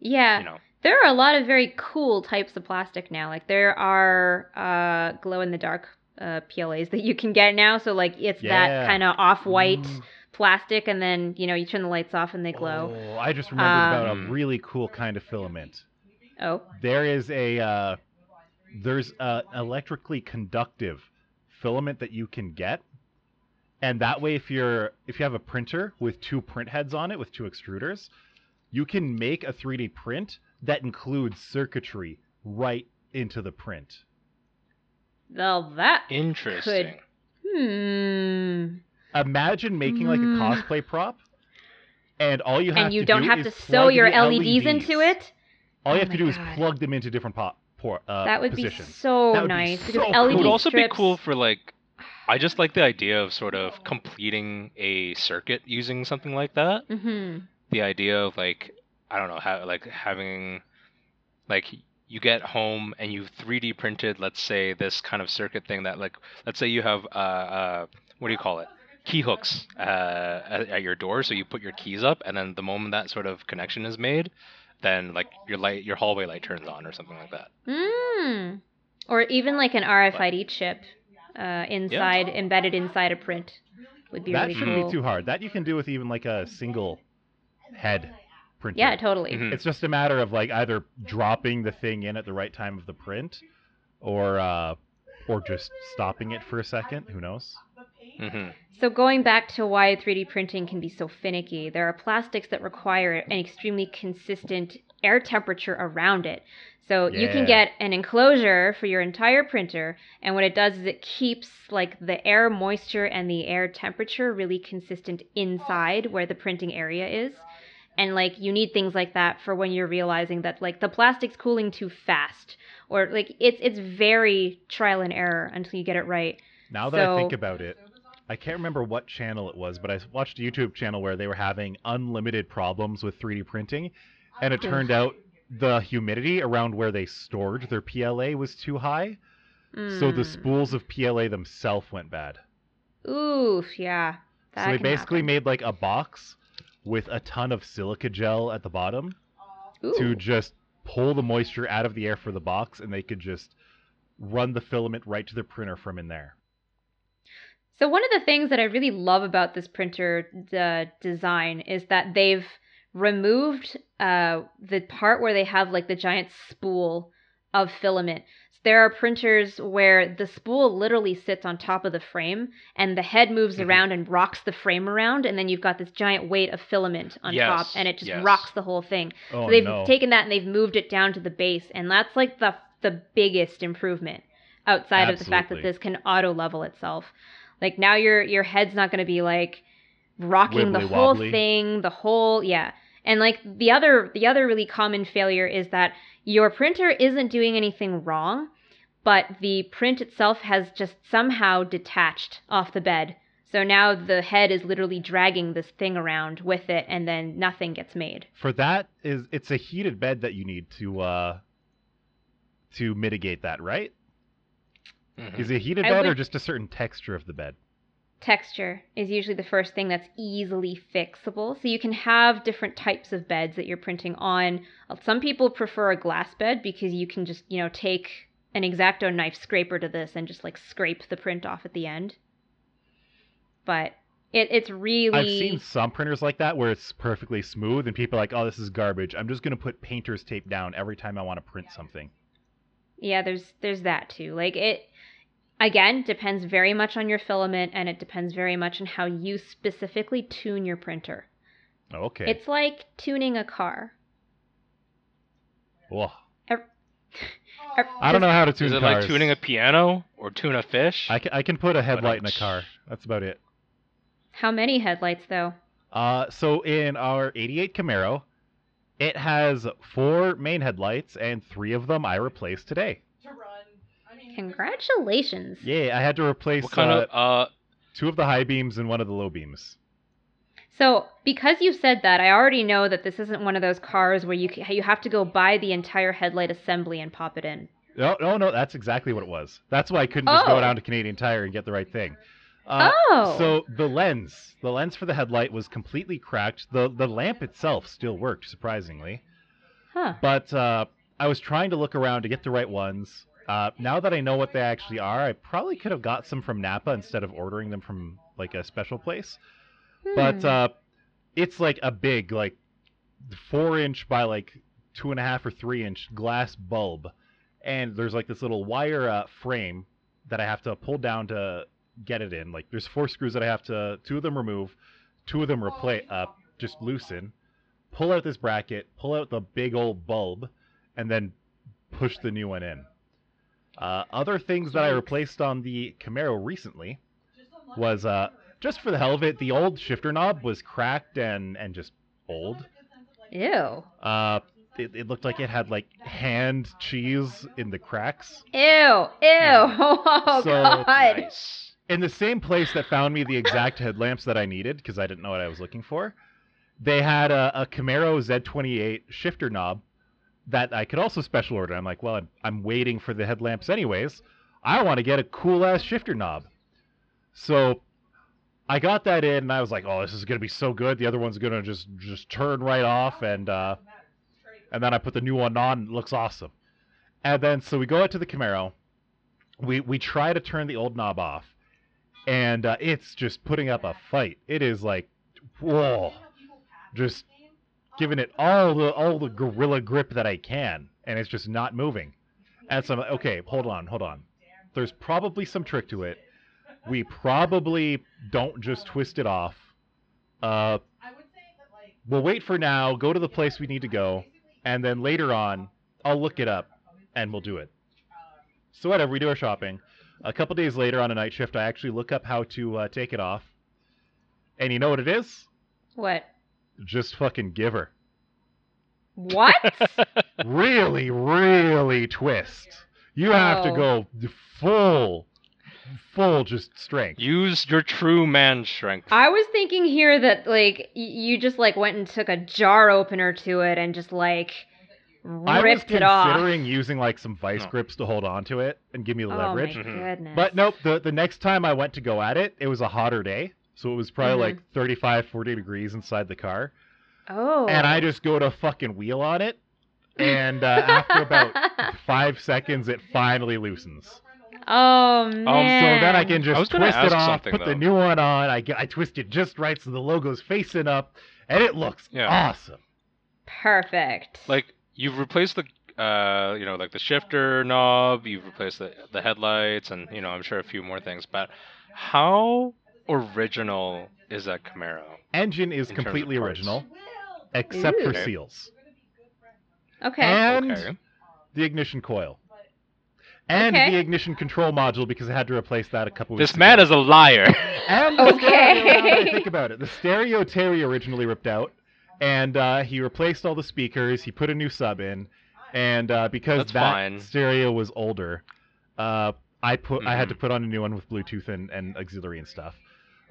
Yeah, you know. There are a lot of very cool types of plastic now. Like there are uh, glow in the dark uh, PLAs that you can get now. So like it's that kind of off white Ooh. plastic, and then you know you turn the lights off and they glow. Oh, I just remembered about Um, a really cool kind of filament. Oh, There is a uh, there's a electrically conductive filament that you can get, and that way, if you're if you have a printer with two print heads on it with two extruders, you can make a 3D print that includes circuitry right into the print. well that Interesting. hmm. Imagine making like a Mm. cosplay prop, and all you have And you to don't do have is to sew plug your the LEDs into it. All Oh you have to my do is plug them into different pop, por, uh, That would positions. be so That would be nice so cool. LED It would also strips, be cool for like. I just like the idea of sort of completing a circuit using something like that. hmm the idea of like I don't know how like having like you get home and you 3D printed let's say this kind of circuit thing that like let's say you have uh, uh what do you call it key hooks uh, at, at your door so you put your keys up and then the moment that sort of connection is made then like your light your hallway light turns on or something like that Mm. Or even like an RFID chip uh, inside, embedded inside a print, would be that really shouldn't cool. be too hard. That you can do with even like a single head printer. yeah, totally. Mhm. It's just a matter of like either dropping the thing in at the right time of the print, or uh, or just stopping it for a second. Who knows? hmm So going back to why 3D printing can be so finicky, there are plastics that require an extremely consistent air temperature around it. So you can get an enclosure for your entire printer, and what it does is it keeps like the air moisture and the air temperature really consistent inside where the printing area is. And like you need things like that for when you're realizing that like the plastic's cooling too fast or like it's it's very trial and error until you get it right. Now that I think about it, I can't remember what channel it was, but I watched a YouTube channel where they were having unlimited problems with 3D printing, and it turned out the humidity around where they stored their PLA was too high, so the Mm. spools of PLA themselves went bad. Oof, yeah. That so they basically happen. made like a box with a ton of silica gel at the bottom Ooh. to just pull the moisture out of the air for the box, and they could just run the filament right to the printer from in there. So one of the things that I really love about this printer uh, design is that they've removed uh, the part where they have like the giant spool of filament. There are printers where the spool literally sits on top of the frame and the head moves Mhm. around and rocks the frame around and then you've got this giant weight of filament on top and it just yes. rocks the whole thing. Oh so they've no! taken that and they've moved it down to the base, and that's like the the biggest improvement outside of the fact that this can auto level itself. Like now your your head's not going to be like rocking the whole wobbly. thing, the whole yeah. And like the other the other really common failure is that your printer isn't doing anything wrong, but the print itself has just somehow detached off the bed. So now the head is literally dragging this thing around with it and then nothing gets made. For that is it's a heated bed that you need to uh to mitigate that, right? Mhm. Is it a heated I bed or just a certain texture of the bed? Texture is usually the first thing that's easily fixable. So you can have different types of beds that you're printing on. Uh, Some people prefer a glass bed because you can just, you know, take an exacto knife scraper to this and just like scrape the print off at the end. But it, it's really I've seen some printers like that where it's perfectly smooth and people are like, "Oh, this is garbage. I'm just going to put painter's tape down every time I want to print something." Yeah, there's there's that too. Like it again depends very much on your filament and it depends very much on how you specifically tune your printer. Okay. It's like tuning a car. Whoa. Ev- I don't know how to tune Is it cars. like tuning a piano or tune a fish? I can, I can put a headlight in a car. That's about it. How many headlights though? Uh, so in our 88 Camaro, it has four main headlights, and three of them I replaced today. Congratulations. Yeah, I had to replace what kind uh, of uh two of the high beams and one of the low beams. So, because you said that, I already know that this isn't one of those cars where you you have to go buy the entire headlight assembly and pop it in. No, no, no, that's exactly what it was. That's why I couldn't just go Oh. down to Canadian Tire and get the right thing. Uh, oh. So the lens, the lens for the headlight was completely cracked. The the lamp itself still worked, surprisingly. huh. But uh, I was trying to look around to get the right ones. Uh, now that I know what they actually are, I probably could have got some from Napa instead of ordering them from like a special place. But Hmm. uh, it's like a big, like four inch by like two and a half or three inch glass bulb, and there's like this little wire uh, frame that I have to pull down to get it in. Like there's four screws that I have to, two of them remove, two of them replace, uh, just loosen, pull out this bracket, pull out the big old bulb, and then push the new one in. Uh, other things that I replaced on the Camaro recently was uh, just for the hell of it, the old shifter knob was cracked and and just old. Ew. Uh, it, it looked like it had like hand cheese in the cracks. Ew. Ew. Oh So god. nice. In the same place that found me the exact headlamps that I needed because I didn't know what I was looking for, they had a, a Camaro Z28 shifter knob that I could also special order. I'm like, well, I'm, I'm waiting for the headlamps anyways. I want to get a cool ass shifter knob. So I got that in and I was like, oh, this is gonna be so good. The other one's gonna just just turn right off and uh, and then I put the new one on. And it looks awesome. And then so we go out to the Camaro. We we try to turn the old knob off, and uh, it's just putting up a fight. It is like, whoa, just giving it all the all the gorilla grip that I can, and it's just not moving. And so okay, hold on, hold on. There's probably some trick to it. We probably don't just twist it off. Uh, we'll wait for now. Go to the place we need to go, and then later on, I'll look it up, and we'll do it. So whatever, we do our shopping. A couple days later on a night shift, I actually look up how to uh, take it off. And you know what it is? What? Just fucking give her. What? really, really twist. You have to go full, full just strength. Use your true man strength. I was thinking here that like y- you just like went and took a jar opener to it and just like I was ripped it off. considering using like some vice No. grips to hold on to it and give me the oh leverage. my Mhm. goodness. But nope, the, the next time I went to go at it, it was a hotter day. So it was probably Mhm. like 35, 40 degrees inside the car. oh. And I just go to fucking wheel on it. And uh, after about five seconds, it finally loosens. oh Um, man. so then I can just was gonna twist it off, something, put the new one on. I, get, I twist it just right so the logo's facing up, and it looks Yeah. awesome. Perfect. Like you've replaced the uh you know like the shifter knob, you've replaced the the headlights, and you know I'm sure a few more things. But how original is that Camaro? Engine is In terms of completely original, except for Okay. seals okay. and Okay. the ignition coil. And Okay. the ignition control module because I had to replace that a couple weeks This man ago. is a liar. And the stereo, now that I Okay. think about it, the stereo Terry originally ripped out, and uh, he replaced all the speakers. He put a new sub in, and uh, because That's that fine. stereo was older, uh, I put I had Mhm. to put on a new one with Bluetooth and, and auxiliary and stuff.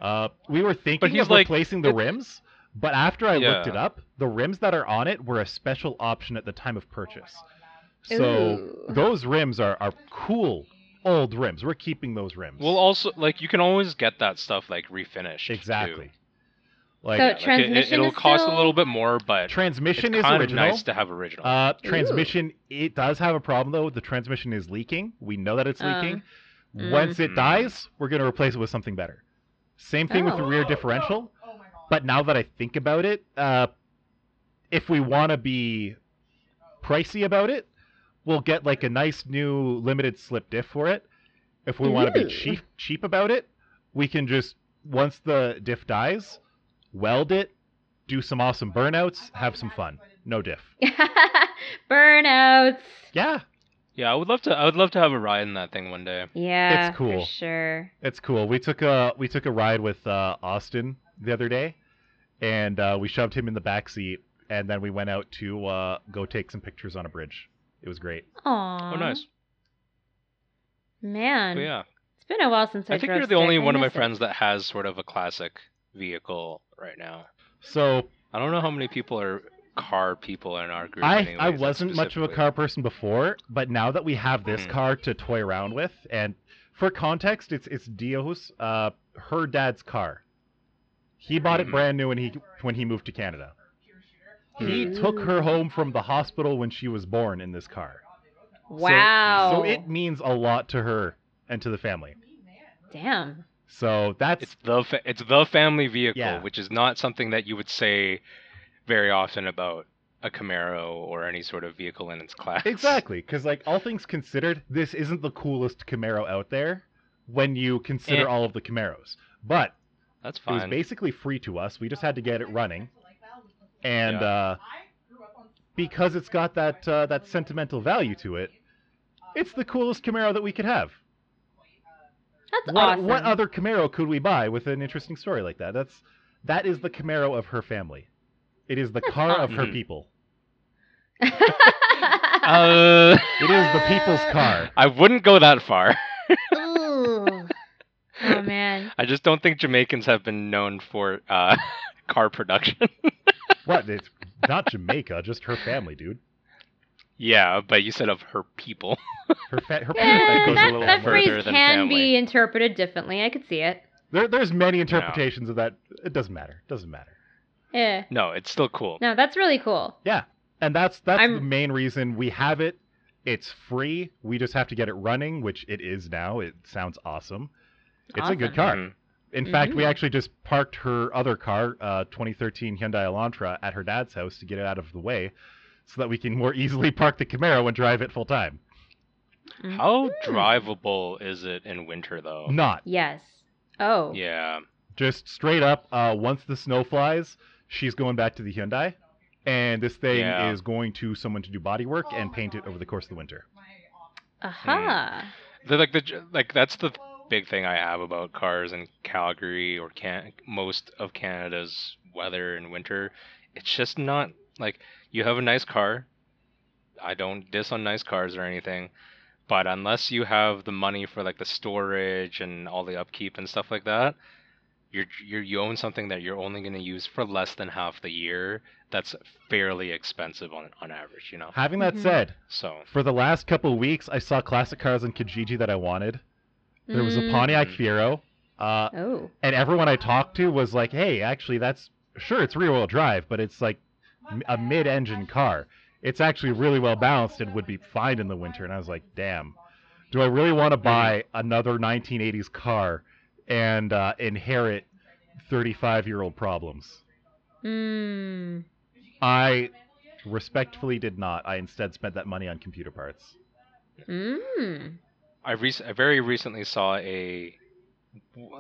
Uh, we were thinking he's of like- replacing the it- rims, but after I looked it up, the rims that are on it were a special option at the time of purchase. So Ooh. those rims are, are cool old rims. We're keeping those rims. Well, also like you can always get that stuff like refinished. too. exactly. Like So Yeah, like, it- Transmission it, will is cost still- a little bit more, but transmission it's is kind original. of nice to have original. Uh, transmission, it does have a problem though. The transmission is leaking. We know that it's Uh, leaking. mm. Once it Mm. dies, we're going to replace it with something better. Same thing with the Oh. rear differential. But now that I think about it, uh, if we want to be pricey about it, we'll get like a nice new limited slip diff for it. If we want to be cheap cheap about it, we can just once the diff dies, weld it, do some awesome burnouts, have some fun. No diff. Burnouts. Yeah, yeah, I would love to. I would love to have a ride in that thing one day. Yeah, It's cool. For sure. It's cool. We took a we took a ride with uh, Austin the other day, and uh, we shoved him in the back seat, and then we went out to uh, go take some pictures on a bridge. It was great. Aw. Oh, nice. Man, But yeah, it's been a while since I, I think you're the only one of my it. friends that has sort of a classic vehicle right now. So I don't know how many people are car people in our group. I anyways, I wasn't much of a car person before, but now that we have this Mhm. car to toy around with, and for context, it's it's Dio's uh her dad's car. He bought it Mhm. brand new when he when he moved to Canada. He Ooh. took her home from the hospital when she was born in this car. So- Wow. So it means a lot to her and to the family. Damn. So that's It's the fa- it's the family vehicle, Yeah. which is not something that you would say very often about a Camaro or any sort of vehicle in its class. exactly because like all things considered, this isn't the coolest Camaro out there when you consider Eh. all of the Camaros. But That's fine. it was basically free to us. We just had to get it running, and Yeah. uh, because it's got that uh, that sentimental value to it, it's the coolest Camaro that we could have. That's What, awesome. what other Camaro could we buy with an interesting story like that? That's that is the Camaro of her family. It is the car of her people. Uh, It is the people's car. I wouldn't go that far. Ooh. Oh man. I just don't think Jamaicans have been known for uh, car production. What? It's not Jamaica, just her family, dude. yeah, but you said of her people. Her fa- her people Yeah, goes a that, little that further phrase than can family. be interpreted differently. I could see it. There, there's many interpretations of that. It doesn't matter. It Doesn't matter. Yeah. No, it's still cool. No, that's really cool. Yeah, and that's that's I'm- the main reason we have it. It's free. We just have to get it running, which it is now. It sounds awesome. It's a good Awesome. car. Mhm. In fact, we Mhm. actually just parked her other car, uh, 2013 Hyundai Elantra, at her dad's house to get it out of the way, so that we can more easily park the Camaro and drive it full time. How drivable is it in winter though? Not Yes. Oh. Yeah. just straight up. Uh, once the snow flies, she's going back to the Hyundai, and this thing Yeah. is going to someone to do body work and paint it over the course of the winter. Aha. Hmm. The, like the like that's the big thing I have about cars in Calgary or can most of Canada's weather in winter. It's just not like you have a nice car. I don't diss on nice cars or anything, but unless you have the money for like the storage and all the upkeep and stuff like that, you're you're you own something that you're only going to use for less than half the year. That's fairly expensive on on average, you know. Having that Mhm. said, So for the last couple of weeks, I saw classic cars in Kijiji that I wanted. There was a Mm. Pontiac Mm. Fiero, uh, Oh. and everyone I talked to was like, "Hey, actually, that's sure it's rear-wheel drive, but it's like a mid-engine car. It's actually really well balanced and would be fine in the winter." And I was like, "Damn, do I really want to buy another 1980s car and uh, inherit 35-year-old problems?" Mm. I respectfully did not. I instead spent that money on computer parts. Mm. I, rec- I very recently saw a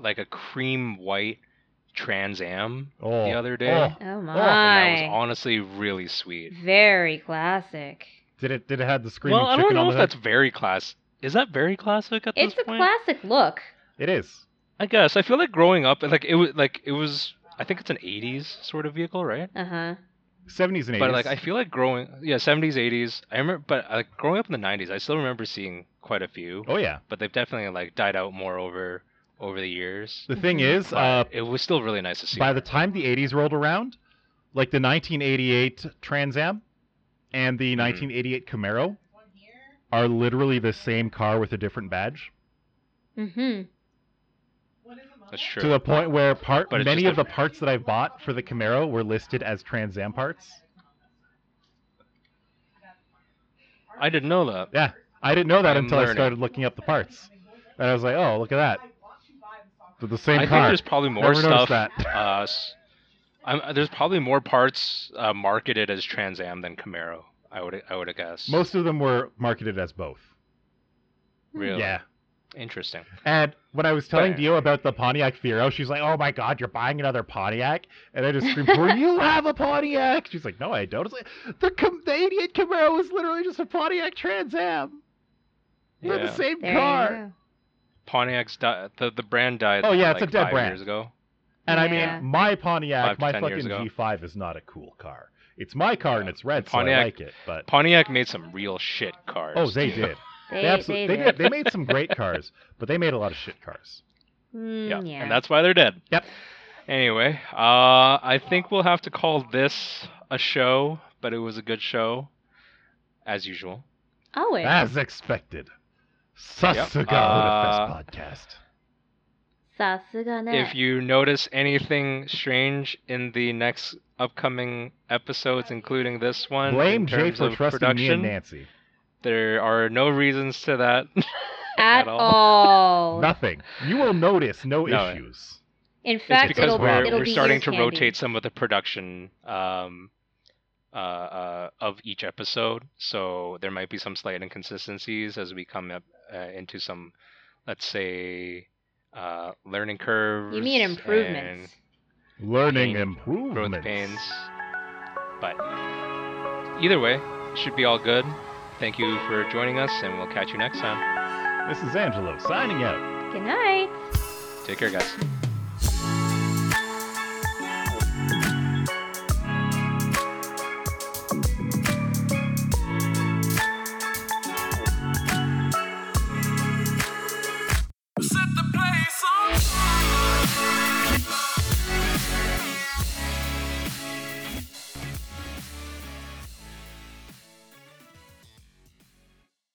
like a cream white Trans Am Oh, the other day, oh, Oh and my. that was honestly really sweet. Very classic. Did it? Did it have the screaming Well, I don't on know if that's very class. Is that very classic at It's this a point? classic look. It is. I guess I feel like growing up, like it was like it was. I think it's an '80s sort of vehicle, right? Uh huh. 70s and 80s. But like I feel like growing, yeah, 70s, 80s. I remember, but like growing up in the 90s, I still remember seeing quite a few. oh yeah. But they've definitely like died out more over over the years. The thing Mhm. is, uh, it was still really nice to see. by the time the 80s rolled around, like the 1988 Trans Am and the Mm-hmm. 1988 Camaro are literally the same car with a different badge. Mm-hmm. That's true. To the point where part But many of the parts that I've bought for the Camaro were listed as Trans Am parts. I didn't know that. Yeah, I didn't know that I'm until I started looking up the parts, and I was like, "Oh, look at that! They're the same I think car." there's probably more Never stuff. that. Uh, I'm, there's probably more parts uh, marketed as Trans Am than Camaro. I would I would guess. Most of them were marketed as both. really Yeah. Interesting. And when I was telling Dio about the Pontiac Fiero, she's like, "Oh my God, you're buying another Pontiac!" And I just screamed, "Well, you have a Pontiac!" She's like, "No, I don't." It's like, the, Cam- the '88 Camaro is literally just a Pontiac Trans Am. They're Yeah. the same There car. you go. Pontiac's di- the the brand died. Oh, yeah, like it's a dead five brand. years ago. And I mean, my Pontiac, my fucking. G5 is not a cool car. It's my car and it's red, so I Pontiac- like it. But Pontiac made some real shit cars. oh, they too. did. They, they absolutely they, did. they made some great cars, but they made a lot of shit cars. Mm, yeah. yeah. And that's why they're dead. Yep. Anyway, uh, I think we'll have to call this a show, but it was a good show, as usual. Always. As expected. Sasuga yep. Uh, podcast. If you notice anything strange in the next upcoming episodes, including this one, blame Jay for trusting production, me and Nancy there are no reasons to that. At at all. all. Nothing. You will notice no, No. issues. In fact, It's fact, because it'll, we're, it'll we're be starting to candy. rotate some of the production um, uh, uh, of each episode. So there might be some slight inconsistencies as we come up uh, into some, let's say, uh, learning curves. You mean improvements? Learning Pain, improvements. growth pains. But either way, should be all good. Thank you for joining us, and we'll catch you next time. This is Angelo signing out. Good night. Take care, guys.